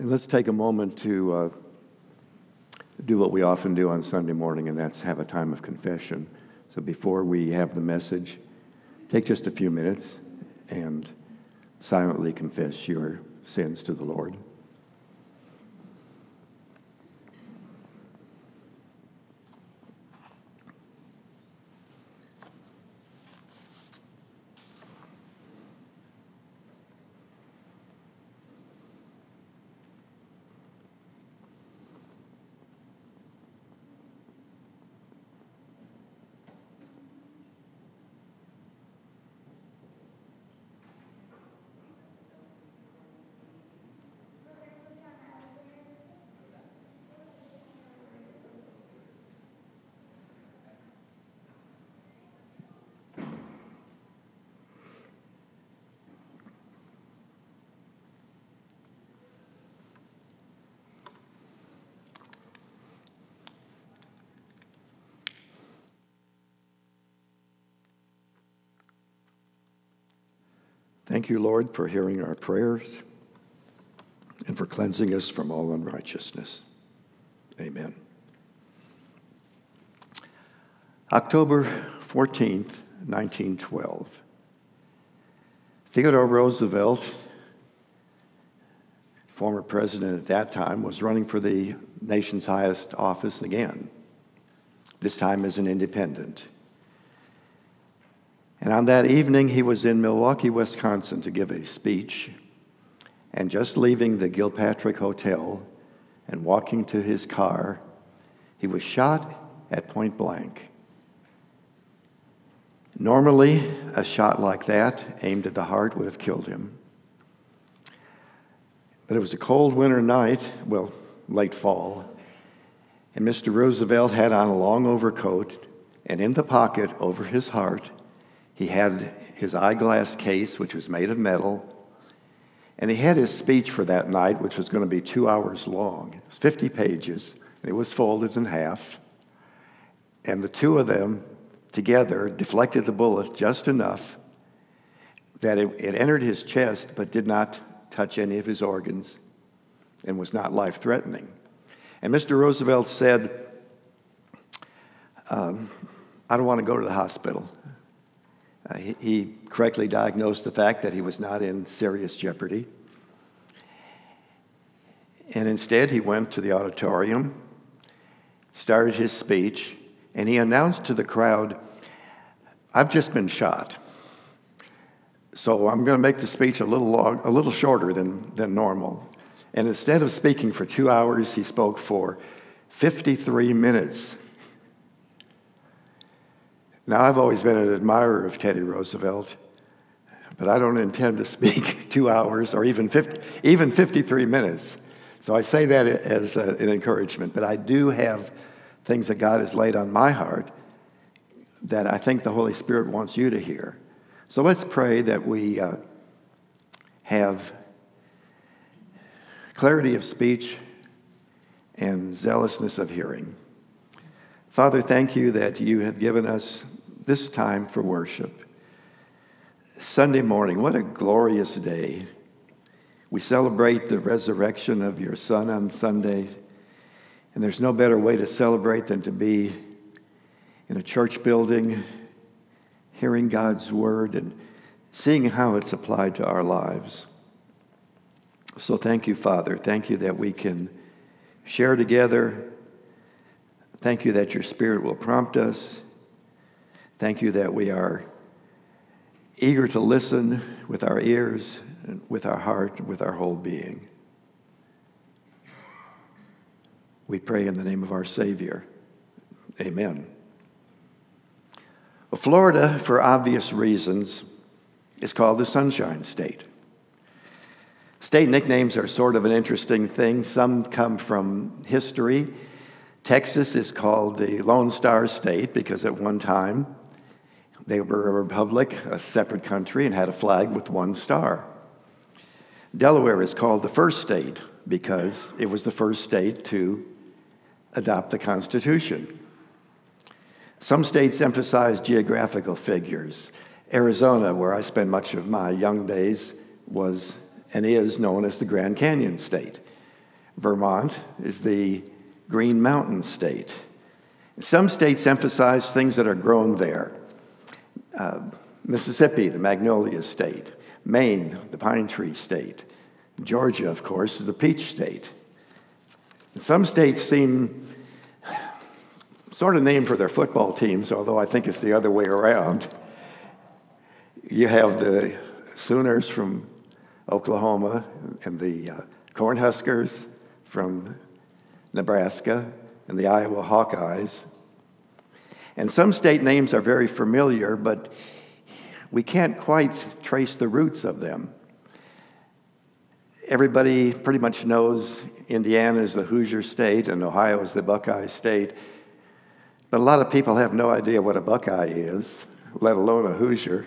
Let's take a moment to uh, do what we often do on Sunday morning, and that's have a time of confession. So before we have the message, take just a few minutes and silently confess your sins to the Lord. Thank you, Lord, for hearing our prayers and for cleansing us from all unrighteousness. Amen. October 14th, 1912. Theodore Roosevelt, former president at that time, was running for the nation's highest office again, this time as an independent. And on that evening, he was in Milwaukee, Wisconsin to give a speech. And just leaving the Gilpatrick Hotel and walking to his car, he was shot at point blank. Normally, a shot like that, aimed at the heart, would have killed him. But it was a cold winter night, well, late fall, and Mr. Roosevelt had on a long overcoat, and in the pocket over his heart, he had his eyeglass case, which was made of metal, and he had his speech for that night, which was going to be two hours long. It was 50 pages, and it was folded in half. And the two of them together deflected the bullet just enough that it, it entered his chest but did not touch any of his organs and was not life threatening. And Mr. Roosevelt said, um, I don't want to go to the hospital. Uh, he, he correctly diagnosed the fact that he was not in serious jeopardy. And instead, he went to the auditorium, started his speech, and he announced to the crowd, I've just been shot. So I'm going to make the speech a little, long, a little shorter than, than normal. And instead of speaking for two hours, he spoke for 53 minutes. Now, I've always been an admirer of Teddy Roosevelt, but I don't intend to speak two hours or even, 50, even 53 minutes. So I say that as a, an encouragement, but I do have things that God has laid on my heart that I think the Holy Spirit wants you to hear. So let's pray that we uh, have clarity of speech and zealousness of hearing. Father, thank you that you have given us this time for worship. Sunday morning, what a glorious day. We celebrate the resurrection of your Son on Sunday, and there's no better way to celebrate than to be in a church building, hearing God's word and seeing how it's applied to our lives. So thank you, Father. Thank you that we can share together. Thank you that your Spirit will prompt us. Thank you that we are eager to listen with our ears, with our heart, with our whole being. We pray in the name of our Savior. Amen. Well, Florida, for obvious reasons, is called the Sunshine State. State nicknames are sort of an interesting thing. Some come from history. Texas is called the Lone Star State because at one time they were a republic, a separate country, and had a flag with one star. Delaware is called the first state because it was the first state to adopt the Constitution. Some states emphasize geographical figures. Arizona, where I spent much of my young days, was and is known as the Grand Canyon State. Vermont is the Green Mountain State. Some states emphasize things that are grown there. Uh, Mississippi, the Magnolia State. Maine, the Pine Tree State. Georgia, of course, is the Peach State. And some states seem sort of named for their football teams, although I think it's the other way around. You have the Sooners from Oklahoma and the uh, Cornhuskers from Nebraska and the Iowa Hawkeyes. And some state names are very familiar, but we can't quite trace the roots of them. Everybody pretty much knows Indiana is the Hoosier state and Ohio is the Buckeye state. But a lot of people have no idea what a Buckeye is, let alone a Hoosier.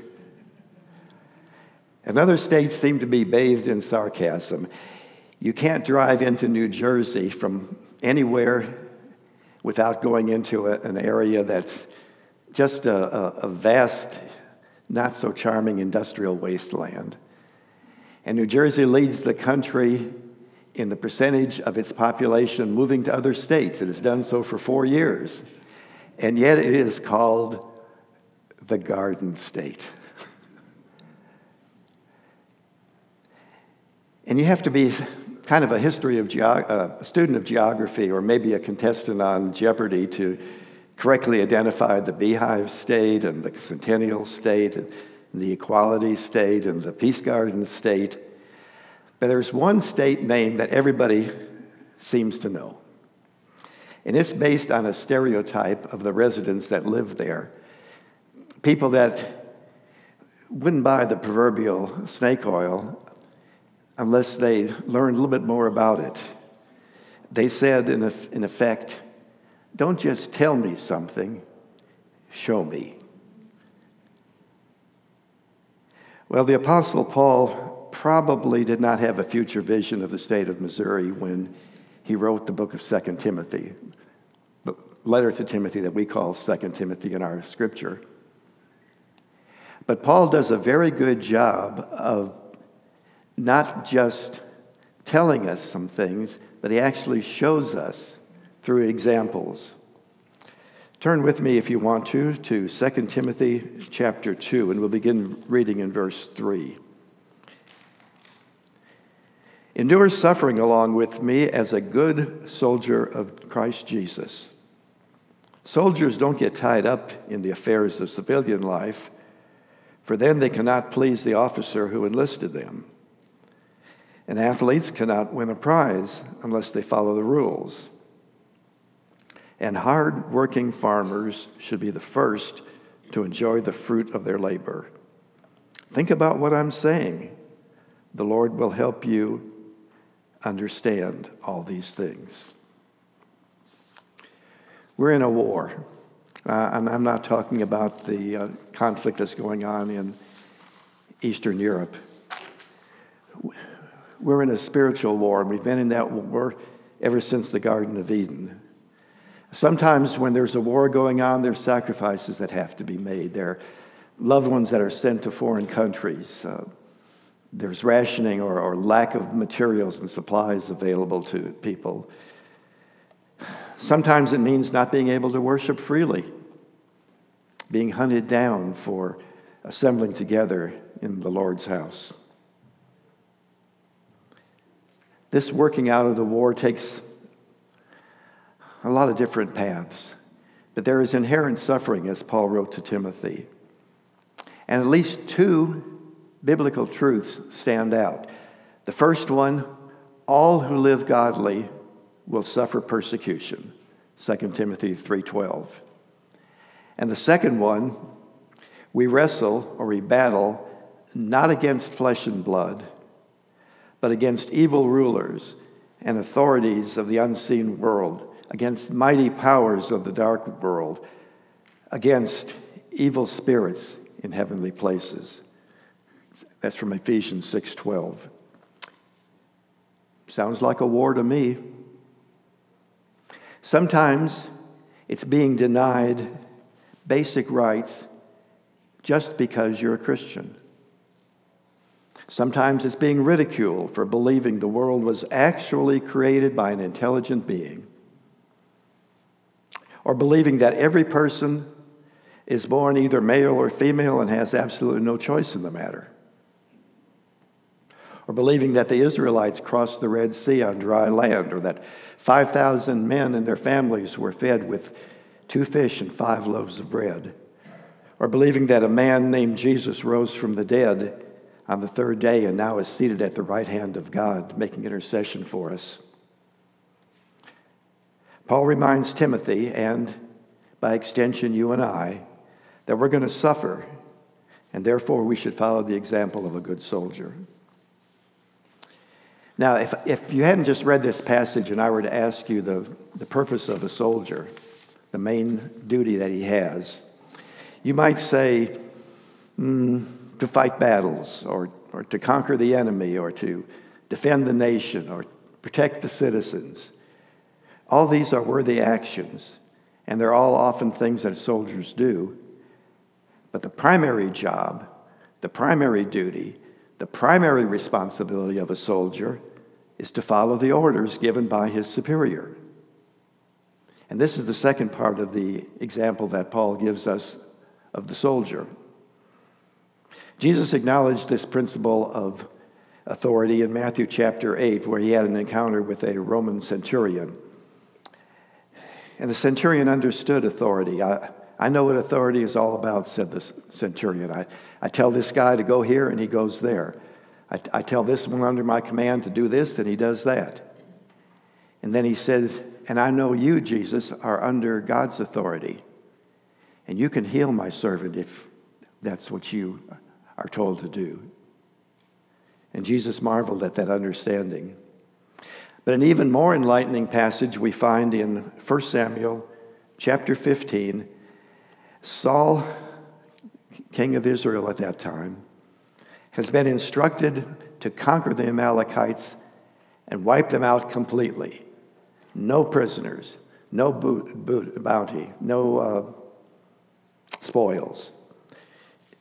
And other states seem to be bathed in sarcasm. You can't drive into New Jersey from anywhere without going into a, an area that's just a, a, a vast, not so charming industrial wasteland. And New Jersey leads the country in the percentage of its population moving to other states. It has done so for four years. And yet it is called the Garden State. and you have to be kind of a history of uh, a student of geography or maybe a contestant on Jeopardy to correctly identify the beehive state and the centennial state and the equality state and the peace garden state. But there's one state name that everybody seems to know. And it's based on a stereotype of the residents that live there. People that wouldn't buy the proverbial snake oil unless they learned a little bit more about it. They said, in, in effect, don't just tell me something, show me. Well, the Apostle Paul probably did not have a future vision of the state of Missouri when he wrote the book of 2 Timothy, the letter to Timothy that we call 2 Timothy in our scripture. But Paul does a very good job of not just telling us some things, but he actually shows us through examples. Turn with me, if you want to, to 2 Timothy chapter 2, and we'll begin reading in verse 3. Endure suffering along with me as a good soldier of Christ Jesus. Soldiers don't get tied up in the affairs of civilian life, for then they cannot please the officer who enlisted them. And athletes cannot win a prize unless they follow the rules. And hard working farmers should be the first to enjoy the fruit of their labor. Think about what I'm saying. The Lord will help you understand all these things. We're in a war. Uh, and I'm not talking about the uh, conflict that's going on in Eastern Europe we're in a spiritual war, and we've been in that war ever since the Garden of Eden. Sometimes, when there's a war going on, there's sacrifices that have to be made. There are loved ones that are sent to foreign countries. Uh, there's rationing or, or lack of materials and supplies available to people. Sometimes it means not being able to worship freely, being hunted down for assembling together in the Lord's house. This working out of the war takes a lot of different paths, but there is inherent suffering, as Paul wrote to Timothy. And at least two biblical truths stand out. The first one all who live godly will suffer persecution 2 timothy 3.12 and the second one we wrestle or we battle not against flesh and blood but against evil rulers and authorities of the unseen world, against mighty powers of the dark world, against evil spirits in heavenly places. That's from Ephesians 6:12. Sounds like a war to me. Sometimes it's being denied basic rights just because you're a Christian. Sometimes it's being ridiculed for believing the world was actually created by an intelligent being. Or believing that every person is born either male or female and has absolutely no choice in the matter. Or believing that the Israelites crossed the Red Sea on dry land, or that 5,000 men and their families were fed with two fish and five loaves of bread. Or believing that a man named Jesus rose from the dead on the third day and now is seated at the right hand of God, making intercession for us. Paul reminds Timothy, and by extension, you and I, that we're going to suffer, and therefore we should follow the example of a good soldier. Now, if, if you hadn't just read this passage and I were to ask you the, the purpose of a soldier, the main duty that he has, you might say, mm, to fight battles or, or to conquer the enemy or to defend the nation or protect the citizens. All these are worthy actions, and they're all often things that soldiers do. But the primary job, the primary duty, the primary responsibility of a soldier is to follow the orders given by his superior. And this is the second part of the example that Paul gives us of the soldier. Jesus acknowledged this principle of authority in Matthew chapter 8, where he had an encounter with a Roman centurion. And the centurion understood authority. I, I know what authority is all about, said the centurion. I, I tell this guy to go here, and he goes there. I, I tell this one under my command to do this, and he does that. And then he says, And I know you, Jesus, are under God's authority. And you can heal my servant if that's what you are told to do. And Jesus marveled at that understanding. But an even more enlightening passage we find in 1 Samuel chapter 15. Saul, king of Israel at that time, has been instructed to conquer the Amalekites and wipe them out completely. No prisoners, no bounty, no uh, spoils.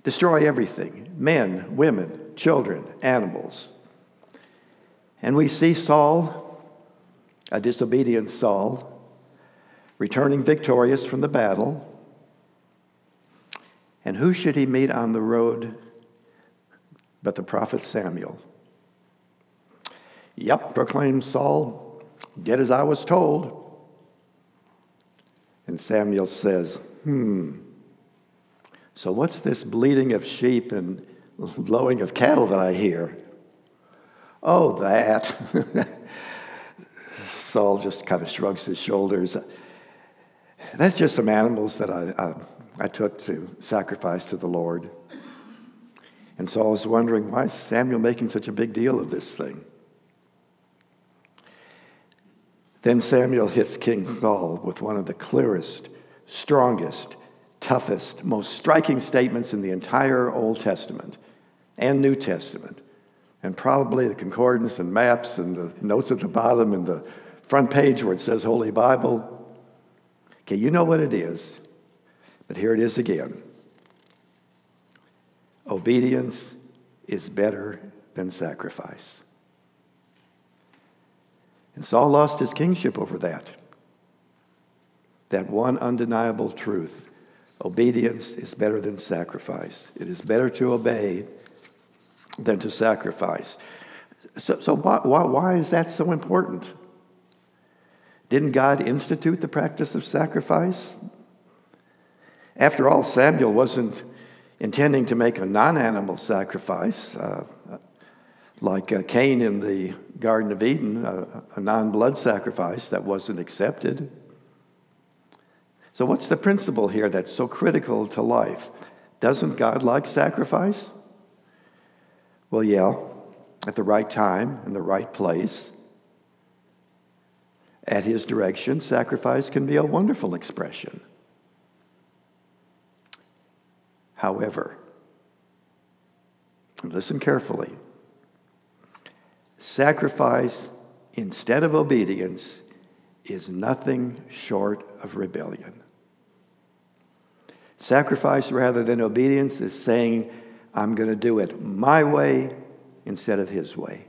Destroy everything men, women, children, animals. And we see Saul, a disobedient Saul, returning victorious from the battle. And who should he meet on the road but the prophet Samuel? Yep, proclaimed Saul, did as I was told. And Samuel says, Hmm, so, what's this bleating of sheep and lowing of cattle that I hear? Oh, that. Saul just kind of shrugs his shoulders. That's just some animals that I, I, I took to sacrifice to the Lord. And Saul was wondering, why is Samuel making such a big deal of this thing? Then Samuel hits King Saul with one of the clearest, strongest, toughest, most striking statements in the entire Old Testament and New Testament, and probably the concordance and maps and the notes at the bottom and the front page where it says Holy Bible. Okay, you know what it is, but here it is again. Obedience is better than sacrifice. And Saul lost his kingship over that. That one undeniable truth. Obedience is better than sacrifice. It is better to obey than to sacrifice. So, so why, why, why is that so important? Didn't God institute the practice of sacrifice? After all, Samuel wasn't intending to make a non animal sacrifice uh, like uh, Cain in the Garden of Eden, a, a non blood sacrifice that wasn't accepted. So, what's the principle here that's so critical to life? Doesn't God like sacrifice? Well, yeah, at the right time, in the right place, at His direction, sacrifice can be a wonderful expression. However, listen carefully sacrifice instead of obedience is nothing short of rebellion. Sacrifice rather than obedience is saying, I'm going to do it my way instead of His way.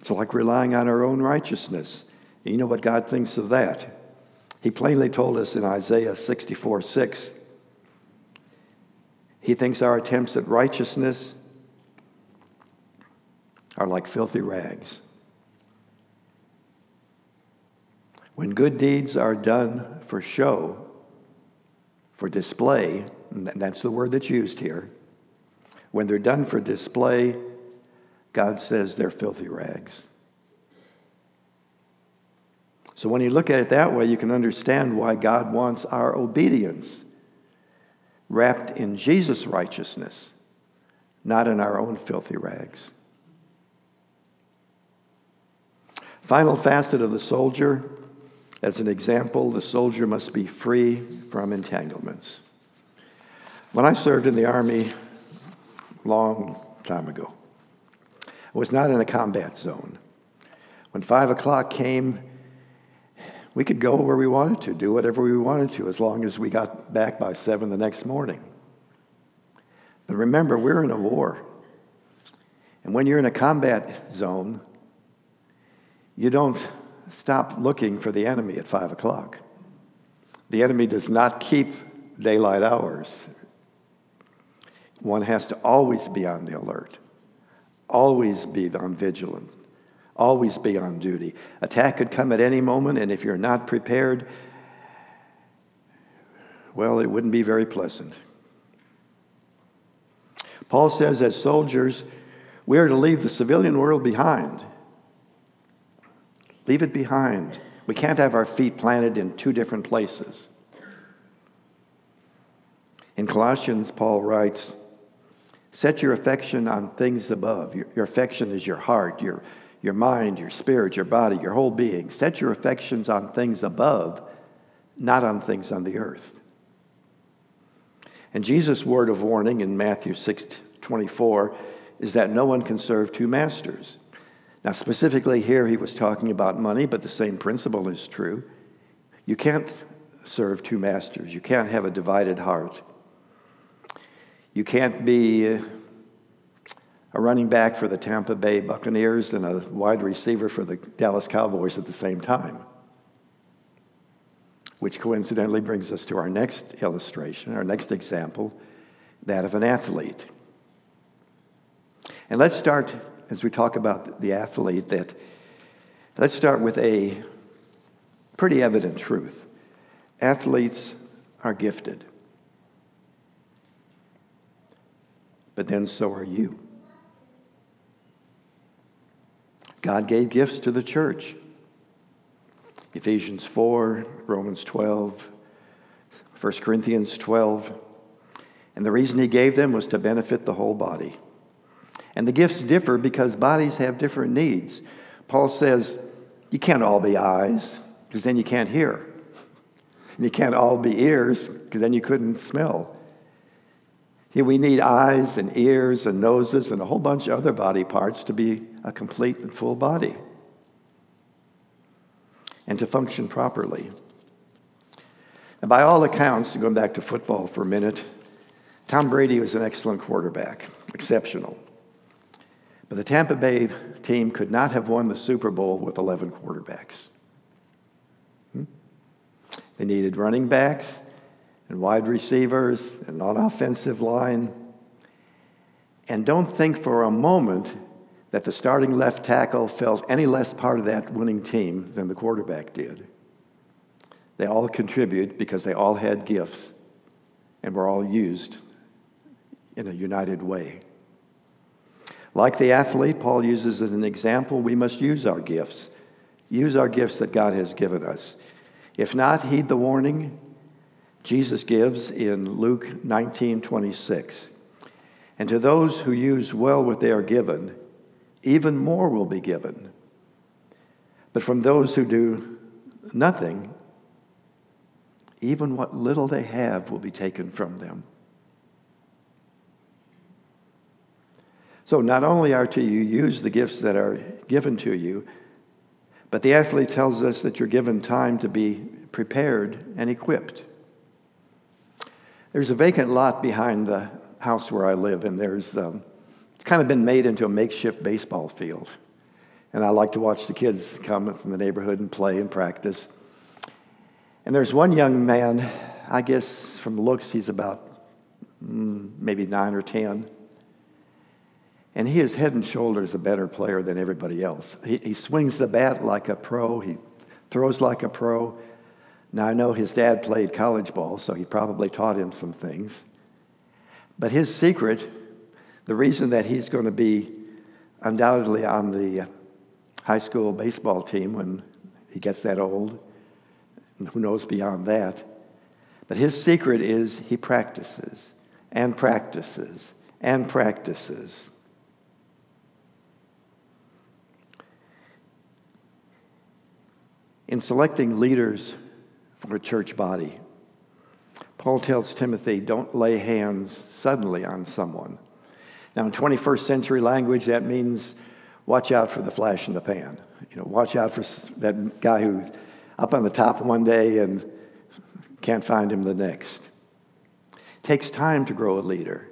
It's like relying on our own righteousness. You know what God thinks of that. He plainly told us in Isaiah 64 6. He thinks our attempts at righteousness are like filthy rags. When good deeds are done for show, for display, that's the word that's used here, when they're done for display, God says they're filthy rags. So when you look at it that way, you can understand why God wants our obedience wrapped in Jesus' righteousness, not in our own filthy rags. Final facet of the soldier as an example, the soldier must be free from entanglements. When I served in the Army long time ago, I was not in a combat zone. When five o'clock came, we could go where we wanted to, do whatever we wanted to, as long as we got back by seven the next morning. But remember, we're in a war. And when you're in a combat zone, you don't stop looking for the enemy at five o'clock. The enemy does not keep daylight hours. One has to always be on the alert, always be on vigilant, always be on duty. Attack could come at any moment, and if you're not prepared, well, it wouldn't be very pleasant. Paul says, as soldiers, we are to leave the civilian world behind Leave it behind. We can't have our feet planted in two different places. In Colossians, Paul writes, Set your affection on things above. Your, your, affection is your heart, your, your mind, your spirit, your body, your whole being. Set your affections on things above, not on things on the earth. And Jesus' word of warning in Matthew 6 24 is that no one can serve two masters. Now, specifically here, he was talking about money, but the same principle is true. You can't serve two masters, you can't have a divided heart. You can't be uh, a running back for the Tampa Bay Buccaneers and a wide receiver for the Dallas Cowboys at the same time. Which coincidentally brings us to our next illustration, our next example, that of an athlete. And let's start as we talk about the athlete that let's start with a pretty evident truth. Athletes are gifted, but then so are you. God gave gifts to the church. Ephesians 4, Romans 12, 1 Corinthians 12. And the reason he gave them was to benefit the whole body. And the gifts differ because bodies have different needs. Paul says, you can't all be eyes, because then you can't hear. And you can't all be ears, because then you couldn't smell. Here we need eyes and ears and noses and a whole bunch of other body parts to be a complete and full body and to function properly. And by all accounts, going back to football for a minute, Tom Brady was an excellent quarterback, exceptional. But the Tampa Bay team could not have won the Super Bowl with 11 quarterbacks. Hmm? They needed running backs and wide receivers and on offensive line. And don't think for a moment that the starting left tackle felt any less part of that winning team than the quarterback did. They all contribute because they all had gifts and were all used in a united way. Like the athlete, Paul uses as an example, we must use our gifts. Use our gifts that God has given us. If not, heed the warning Jesus gives in Luke 19 26. And to those who use well what they are given, even more will be given. But from those who do nothing, even what little they have will be taken from them. So not only are to you use the gifts that are given to you, but the athlete tells us that you're given time to be prepared and equipped. There's a vacant lot behind the house where I live, and there's um, it's kind of been made into a makeshift baseball field. And I like to watch the kids come from the neighborhood and play and practice. And there's one young man, I guess from looks, he's about mm, maybe nine or 10. And he is head and shoulders a better player than everybody else. He, he swings the bat like a pro, he throws like a pro. Now, I know his dad played college ball, so he probably taught him some things. But his secret, the reason that he's going to be undoubtedly on the high school baseball team when he gets that old, and who knows beyond that, but his secret is he practices and practices and practices. In selecting leaders for a church body, Paul tells Timothy, don't lay hands suddenly on someone. Now, in 21st century language, that means watch out for the flash in the pan. You know, watch out for that guy who's up on the top one day and can't find him the next. It takes time to grow a leader.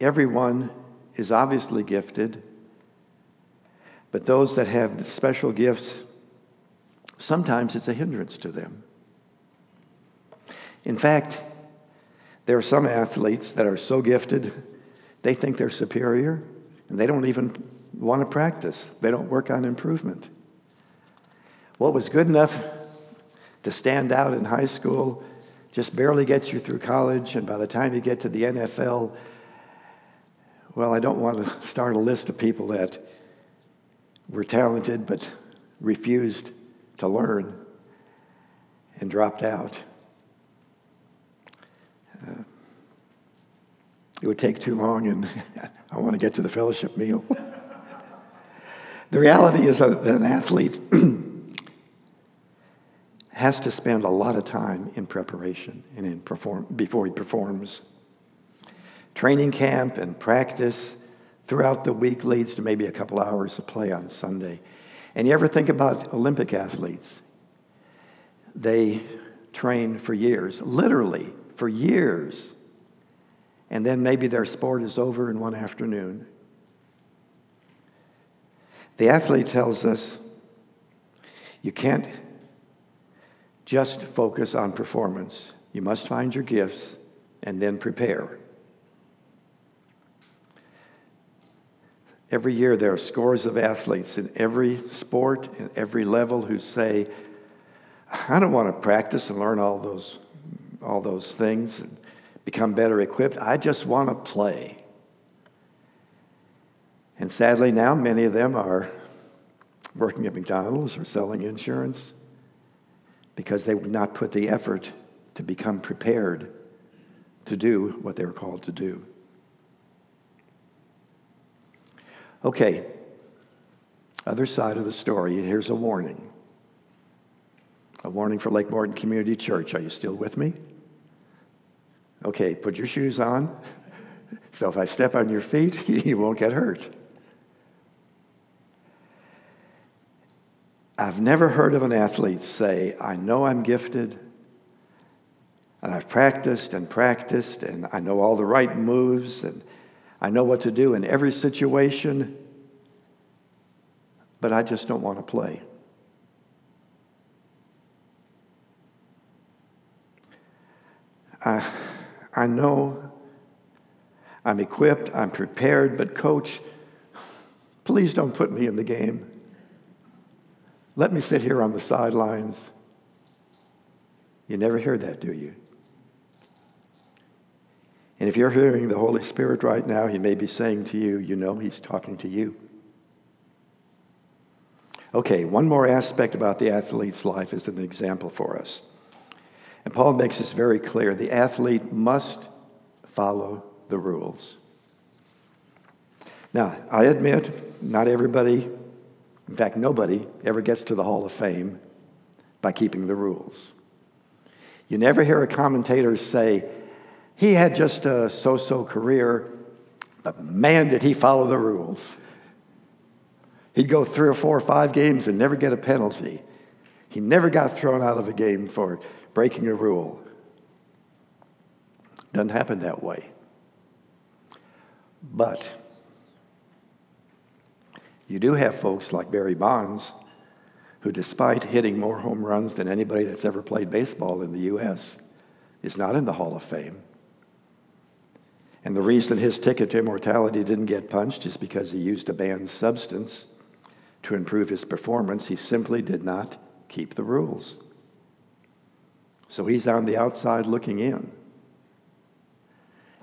Everyone is obviously gifted, but those that have special gifts, sometimes it's a hindrance to them. In fact, there are some athletes that are so gifted, they think they're superior, and they don't even want to practice. They don't work on improvement. What was good enough to stand out in high school just barely gets you through college, and by the time you get to the NFL, well, I don't want to start a list of people that were talented but refused to learn and dropped out. Uh, it would take too long, and I want to get to the fellowship meal. the reality is that an athlete has to spend a lot of time in preparation and in perform before he performs. Training camp and practice throughout the week leads to maybe a couple hours of play on Sunday. And you ever think about Olympic athletes? They train for years, literally for years. And then maybe their sport is over in one afternoon. The athlete tells us you can't just focus on performance. You must find your gifts and then prepare. Every year, there are scores of athletes in every sport and every level who say, I don't want to practice and learn all those, all those things and become better equipped. I just want to play. And sadly, now many of them are working at McDonald's or selling insurance because they would not put the effort to become prepared to do what they were called to do. Okay, other side of the story, here's a warning. A warning for Lake Morton Community Church. Are you still with me? Okay, put your shoes on. So if I step on your feet, you won't get hurt. I've never heard of an athlete say, I know I'm gifted, and I've practiced and practiced, and I know all the right moves, and I know what to do in every situation, but I just don't want to play. I, I know I'm equipped, I'm prepared, but coach, please don't put me in the game. Let me sit here on the sidelines. You never hear that, do you? And if you're hearing the Holy Spirit right now, He may be saying to you, you know, He's talking to you. Okay, one more aspect about the athlete's life is an example for us. And Paul makes this very clear the athlete must follow the rules. Now, I admit, not everybody in fact, nobody ever gets to the Hall of Fame by keeping the rules. You never hear a commentator say, he had just a so so career, but man, did he follow the rules. He'd go three or four or five games and never get a penalty. He never got thrown out of a game for breaking a rule. Doesn't happen that way. But you do have folks like Barry Bonds who, despite hitting more home runs than anybody that's ever played baseball in the U.S., is not in the Hall of Fame. And the reason his ticket to immortality didn't get punched is because he used a banned substance to improve his performance. He simply did not keep the rules. So he's on the outside looking in.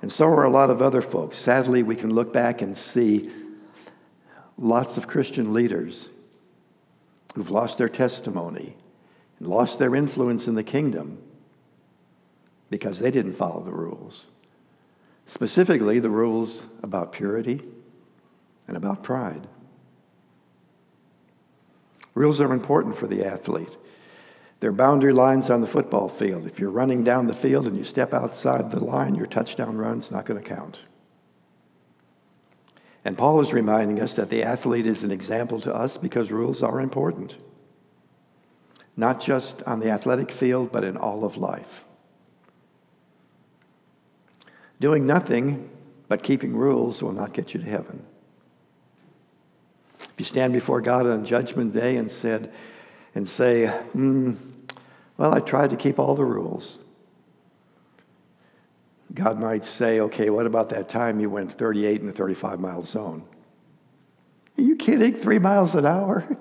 And so are a lot of other folks. Sadly, we can look back and see lots of Christian leaders who've lost their testimony and lost their influence in the kingdom because they didn't follow the rules. Specifically, the rules about purity and about pride. Rules are important for the athlete. They're boundary lines on the football field. If you're running down the field and you step outside the line, your touchdown run's not going to count. And Paul is reminding us that the athlete is an example to us because rules are important, not just on the athletic field, but in all of life. Doing nothing but keeping rules will not get you to heaven. If you stand before God on Judgment Day and said, and say, mm, "Well, I tried to keep all the rules," God might say, "Okay, what about that time you went 38 in a 35 mile zone?" Are you kidding? Three miles an hour?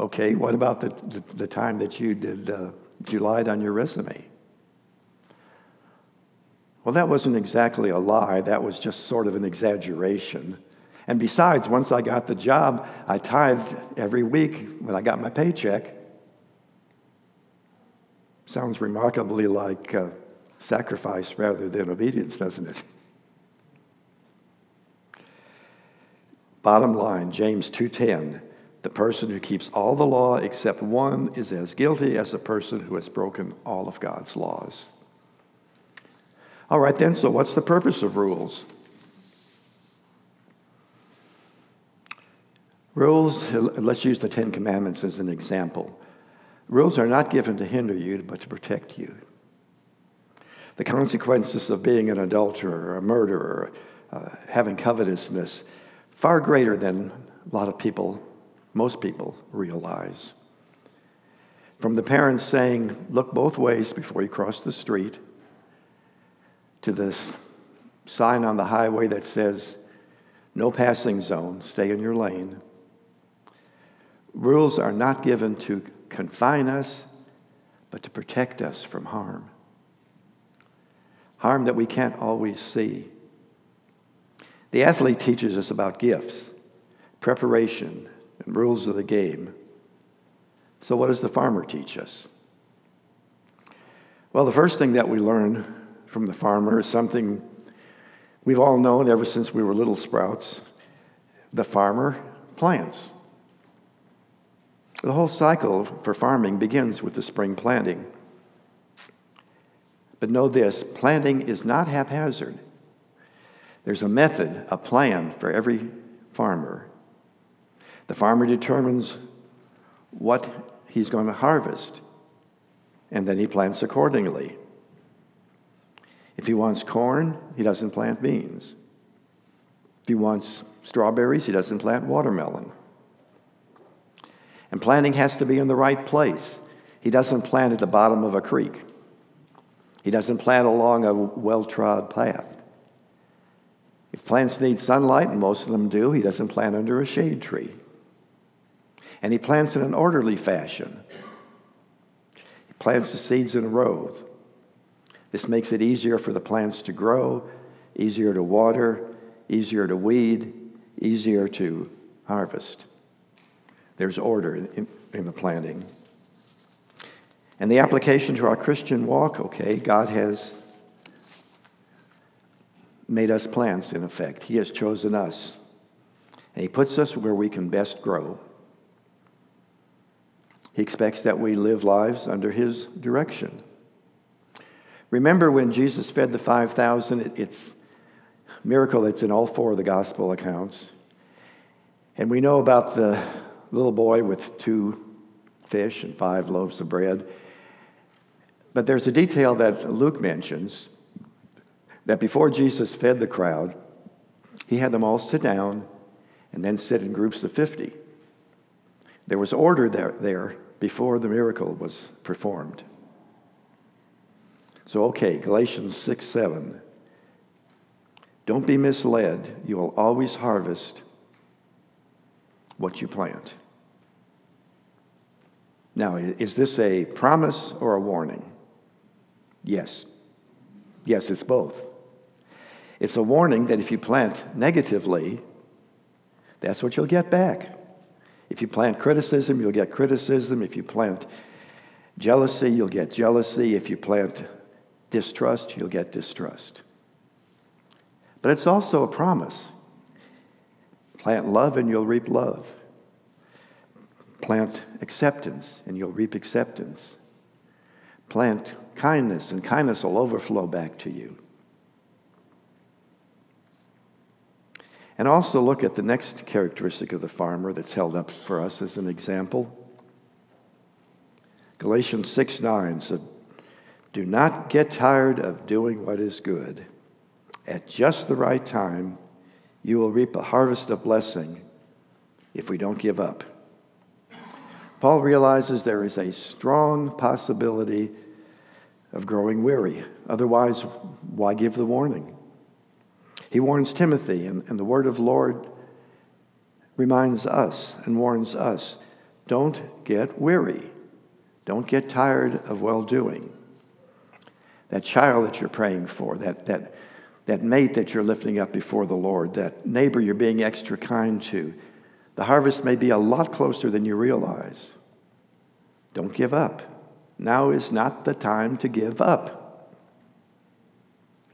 Okay, what about the, the, the time that you did uh, that you lied on your resume? Well, that wasn't exactly a lie, that was just sort of an exaggeration. And besides, once I got the job, I tithed every week when I got my paycheck. Sounds remarkably like uh, sacrifice rather than obedience, doesn't it? Bottom line, James 2:10, the person who keeps all the law except one is as guilty as a person who has broken all of God's laws. All right, then, so what's the purpose of rules? Rules, let's use the Ten Commandments as an example. Rules are not given to hinder you, but to protect you. The consequences of being an adulterer, a murderer, uh, having covetousness, far greater than a lot of people, most people, realize. From the parents saying, look both ways before you cross the street, to this sign on the highway that says, no passing zone, stay in your lane. Rules are not given to confine us, but to protect us from harm. Harm that we can't always see. The athlete teaches us about gifts, preparation, and rules of the game. So, what does the farmer teach us? Well, the first thing that we learn from the farmer is something we've all known ever since we were little sprouts. The farmer plants. The whole cycle for farming begins with the spring planting. But know this planting is not haphazard. There's a method, a plan for every farmer. The farmer determines what he's going to harvest, and then he plants accordingly. If he wants corn, he doesn't plant beans. If he wants strawberries, he doesn't plant watermelon. And planting has to be in the right place. He doesn't plant at the bottom of a creek. He doesn't plant along a well trod path. If plants need sunlight, and most of them do, he doesn't plant under a shade tree. And he plants in an orderly fashion. He plants the seeds in rows. This makes it easier for the plants to grow, easier to water, easier to weed, easier to harvest. There's order in, in, the planting. And the application to our Christian walk, okay, God has made us plants in effect. He has chosen us. And He puts us where we can best grow. He expects that we live lives under His direction. Remember when Jesus fed the 5,000? It's a miracle that's in all four of the gospel accounts. And we know about the little boy with two fish and five loaves of bread. But there's a detail that Luke mentions that before Jesus fed the crowd, He had them all sit down and then sit in groups of 50. There was order there, there before the miracle was performed. So, okay, Galatians 6 7. Don't be misled. You will always harvest what you plant. Now, is this a promise or a warning? Yes. Yes, it's both. It's a warning that if you plant negatively, that's what you'll get back. If you plant criticism, you'll get criticism. If you plant jealousy, you'll get jealousy. If you plant distrust, you'll get distrust. But it's also a promise. Plant love and you'll reap love. Plant acceptance and you'll reap acceptance. Plant kindness and kindness will overflow back to you. And also look at the next characteristic of the farmer that's held up for us as an example. Galatians 6 9 said, Do not get tired of doing what is good. At just the right time, you will reap a harvest of blessing if we don't give up. Paul realizes there is a strong possibility of growing weary. Otherwise, why give the warning? He warns Timothy, and, and the word of Lord reminds us and warns us don't get weary. Don't get tired of well doing. That child that you're praying for, that, that, that mate that you're lifting up before the Lord, that neighbor you're being extra kind to, the harvest may be a lot closer than you realize. Don't give up. Now is not the time to give up.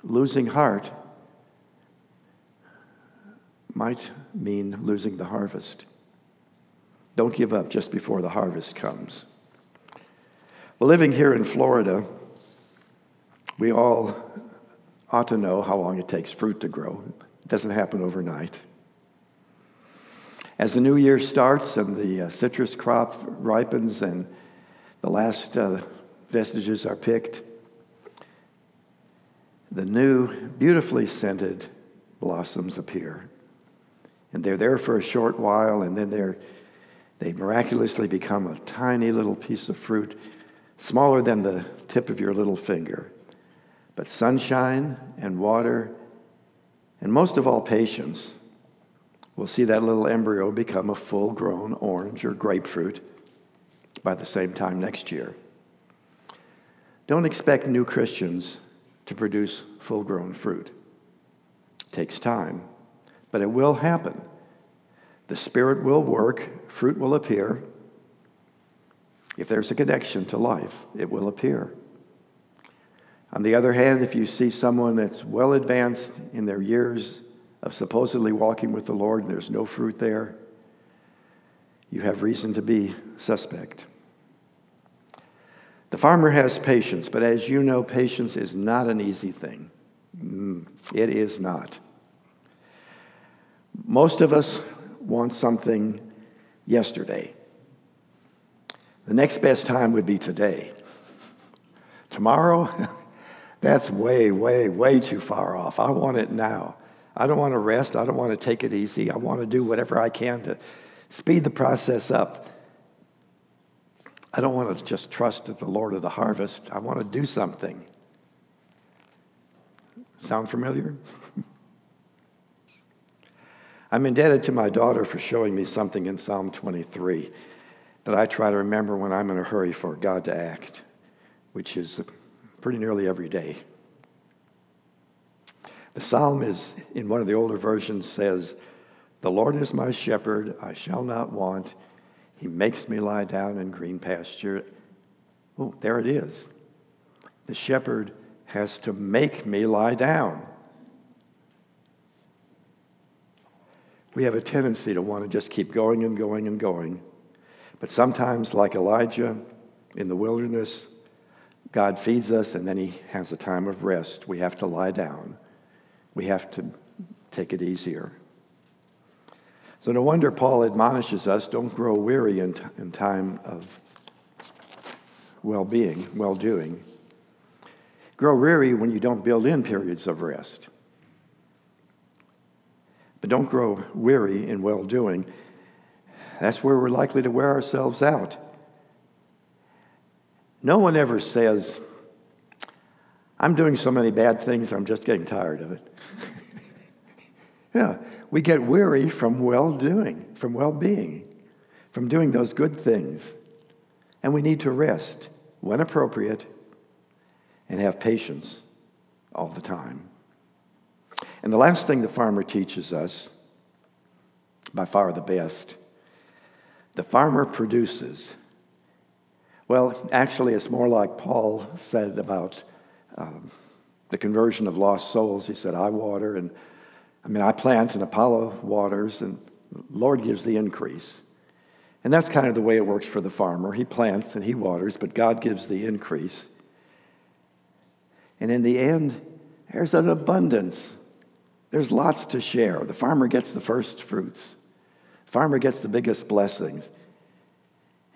Losing heart might mean losing the harvest. Don't give up just before the harvest comes. Well, living here in Florida, we all ought to know how long it takes fruit to grow. It doesn't happen overnight. As the new year starts and the uh, citrus crop ripens and the last uh, vestiges are picked, the new, beautifully scented blossoms appear. And they're there for a short while, and then they're, they miraculously become a tiny little piece of fruit, smaller than the tip of your little finger. But sunshine and water, and most of all, patience, will see that little embryo become a full grown orange or grapefruit by the same time next year. Don't expect new Christians to produce full grown fruit. It takes time but it will happen. The Spirit will work, fruit will appear. If there's a connection to life, it will appear. On the other hand, if you see someone that's well advanced in their years of supposedly walking with the Lord and there's no fruit there, you have reason to be suspect. The farmer has patience, but as you know, patience is not an easy thing. Mm, it is not. Most of us want something yesterday. The next best time would be today. Tomorrow, that's way, way, way too far off. I want it now. I don't want to rest. I don't want to take it easy. I want to do whatever I can to speed the process up. I don't want to just trust the Lord of the harvest. I want to do something. Sound familiar? I'm indebted to my daughter for showing me something in Psalm 23 that I try to remember when I'm in a hurry for God to act, which is pretty nearly every day. The psalm is, in one of the older versions, says, The Lord is my shepherd, I shall not want. He makes me lie down in green pasture. Oh, there it is. The shepherd has to make me lie down. we have a tendency to want to just keep going and going and going. But sometimes, like Elijah in the wilderness, God feeds us and then he has a time of rest. We have to lie down, we have to take it easier. So, no wonder Paul admonishes us don't grow weary in, t- in time of well being, well doing. Grow weary when you don't build in periods of rest. But don't grow weary in well doing. That's where we're likely to wear ourselves out. No one ever says, I'm doing so many bad things, I'm just getting tired of it. yeah, we get weary from well doing, from well being, from doing those good things. And we need to rest when appropriate and have patience all the time. And the last thing the farmer teaches us, by far the best, the farmer produces. Well, actually, it's more like Paul said about um, the conversion of lost souls. He said, I water, and I mean, I plant, and Apollo waters, and Lord gives the increase. And that's kind of the way it works for the farmer. He plants and he waters, but God gives the increase. And in the end, there's an abundance. There's lots to share. The farmer gets the first fruits. The farmer gets the biggest blessings.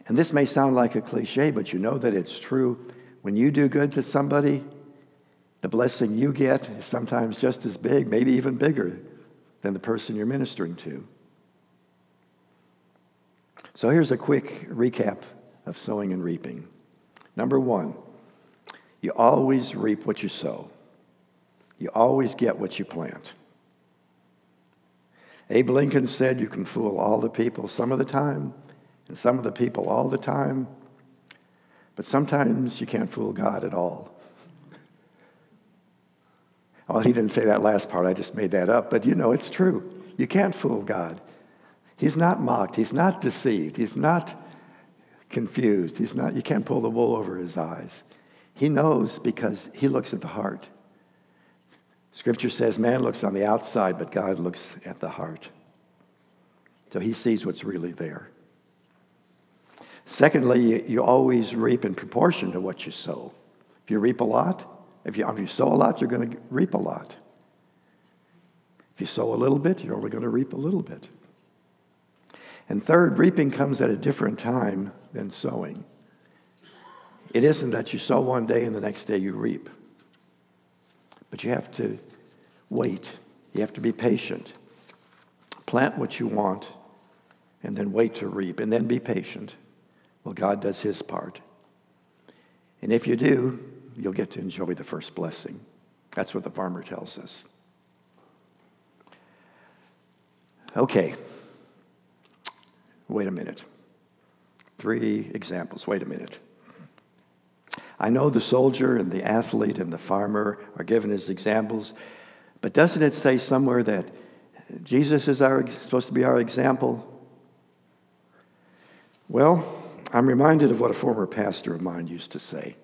And this may sound like a cliche, but you know that it's true. When you do good to somebody, the blessing you get is sometimes just as big, maybe even bigger than the person you're ministering to. So here's a quick recap of sowing and reaping. Number one, you always reap what you sow. You always get what you plant. Abe Lincoln said you can fool all the people some of the time and some of the people all the time, but sometimes you can't fool God at all. well, he didn't say that last part, I just made that up, but you know it's true. You can't fool God. He's not mocked, he's not deceived, he's not confused. He's not you can't pull the wool over his eyes. He knows because he looks at the heart. Scripture says man looks on the outside, but God looks at the heart. So he sees what's really there. Secondly, you always reap in proportion to what you sow. If you reap a lot, if you, if you sow a lot, you're going to reap a lot. If you sow a little bit, you're only going to reap a little bit. And third, reaping comes at a different time than sowing. It isn't that you sow one day and the next day you reap. But you have to wait. You have to be patient. Plant what you want and then wait to reap and then be patient. Well, God does his part. And if you do, you'll get to enjoy the first blessing. That's what the farmer tells us. Okay. Wait a minute. Three examples. Wait a minute. I know the soldier and the athlete and the farmer are given as examples, but doesn't it say somewhere that Jesus is our, supposed to be our example? Well, I'm reminded of what a former pastor of mine used to say.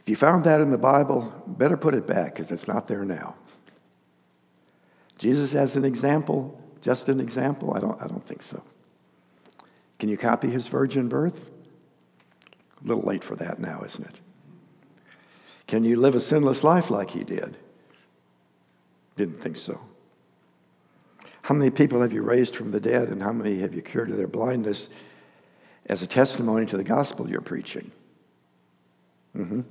If you found that in the Bible, better put it back because it's not there now. Jesus as an example, just an example? I don't, I don't think so. Can you copy his virgin birth? A little late for that now, isn't it? Can you live a sinless life like he did? Didn't think so. How many people have you raised from the dead, and how many have you cured of their blindness as a testimony to the gospel you're preaching? Mm-hmm.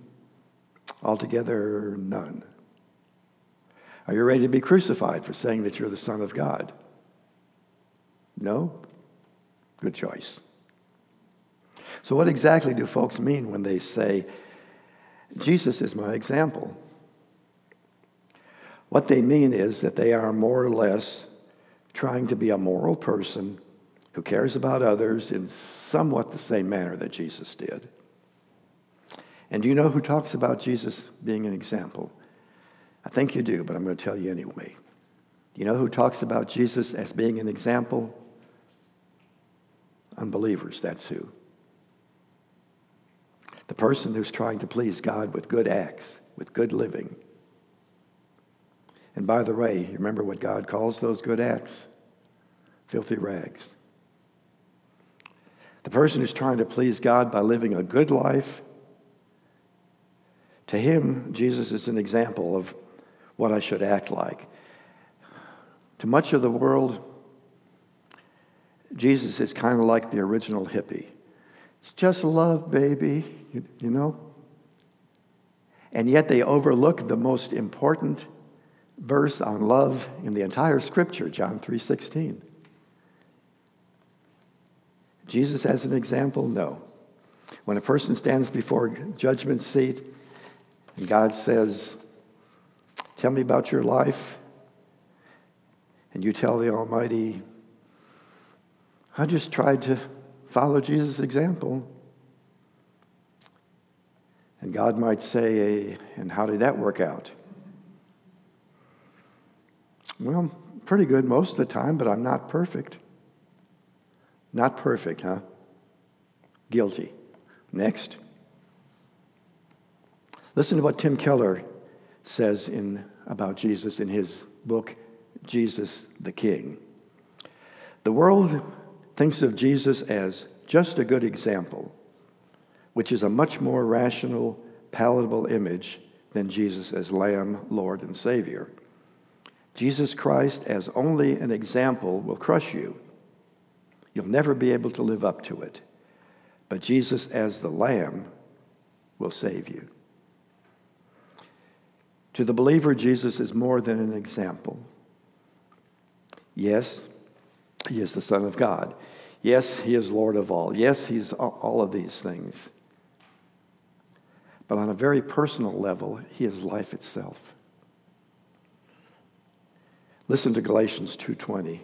Altogether, none. Are you ready to be crucified for saying that you're the Son of God? No? Good choice. So, what exactly do folks mean when they say, Jesus is my example? What they mean is that they are more or less trying to be a moral person who cares about others in somewhat the same manner that Jesus did. And do you know who talks about Jesus being an example? I think you do, but I'm going to tell you anyway. You know who talks about Jesus as being an example? Unbelievers, that's who. The person who's trying to please God with good acts, with good living. And by the way, remember what God calls those good acts? Filthy rags. The person who's trying to please God by living a good life, to him, Jesus is an example of what I should act like. To much of the world, Jesus is kind of like the original hippie. It's just love, baby, you, you know? And yet they overlook the most important verse on love in the entire scripture, John 3:16. Jesus as an example? No. When a person stands before judgment seat and God says, "Tell me about your life." And you tell the Almighty, I just tried to follow Jesus' example. And God might say, eh, And how did that work out? Well, pretty good most of the time, but I'm not perfect. Not perfect, huh? Guilty. Next. Listen to what Tim Keller says in, about Jesus in his book, Jesus the King. The world thinks of Jesus as just a good example, which is a much more rational, palatable image than Jesus as Lamb, Lord, and Savior. Jesus Christ as only an example will crush you. You'll never be able to live up to it. But Jesus as the Lamb will save you. To the believer, Jesus is more than an example. Yes, he is the Son of God. Yes, he is Lord of all. Yes, he's all of these things. But on a very personal level, he is life itself. Listen to Galatians 2:20.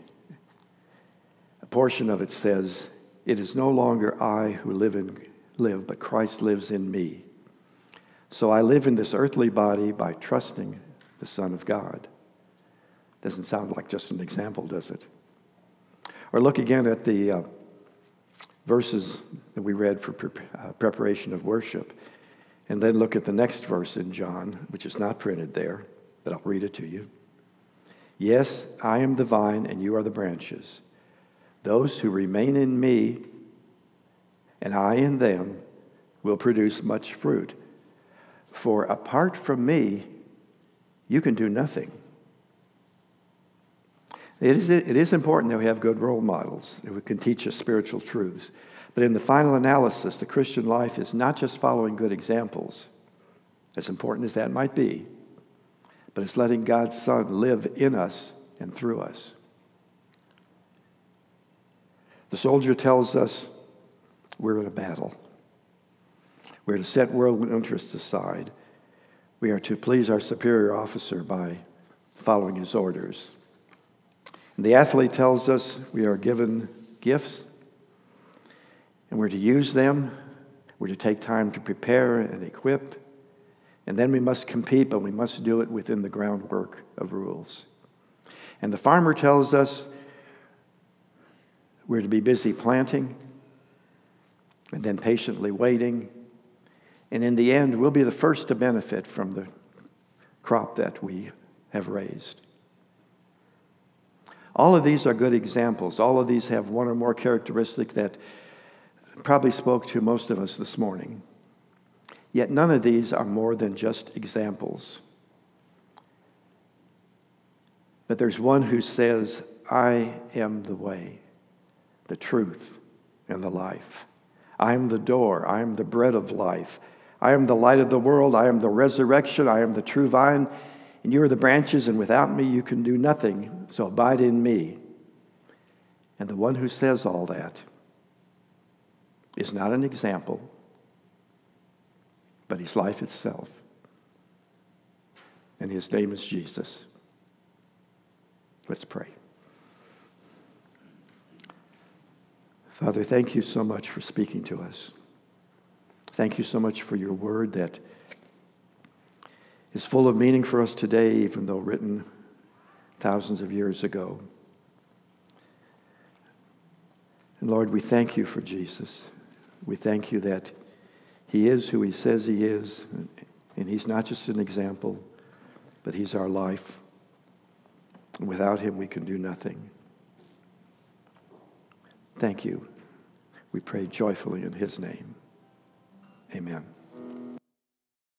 Portion of it says, "It is no longer I who live in live, but Christ lives in me. So I live in this earthly body by trusting the Son of God." Doesn't sound like just an example, does it? Or look again at the uh, verses that we read for pre- uh, preparation of worship. And then look at the next verse in John, which is not printed there, but I'll read it to you. Yes, I am the vine, and you are the branches. Those who remain in me, and I in them, will produce much fruit. For apart from me, you can do nothing. It is, it is important that we have good role models who can teach us spiritual truths. But in the final analysis, the Christian life is not just following good examples, as important as that might be, but it's letting God's Son live in us and through us. The soldier tells us we're in a battle. We're to set worldly interests aside. We are to please our superior officer by following his orders. And the athlete tells us we are given gifts and we're to use them. We're to take time to prepare and equip. And then we must compete, but we must do it within the groundwork of rules. And the farmer tells us we're to be busy planting and then patiently waiting. And in the end, we'll be the first to benefit from the crop that we have raised. All of these are good examples. All of these have one or more characteristics that probably spoke to most of us this morning. Yet none of these are more than just examples. But there's one who says, I am the way, the truth, and the life. I am the door. I am the bread of life. I am the light of the world. I am the resurrection. I am the true vine and you are the branches, and without me you can do nothing. So abide in me. And the one who says all that is not an example, but his life itself. And his name is Jesus. Let's pray. Father, thank you so much for speaking to us. Thank you so much for your word that is full of meaning for us today, even though written thousands of years ago. And Lord, we thank you for Jesus. We thank you that he is who he says he is, and he's not just an example, but he's our life. Without him, we can do nothing. Thank you. We pray joyfully in his name. Amen.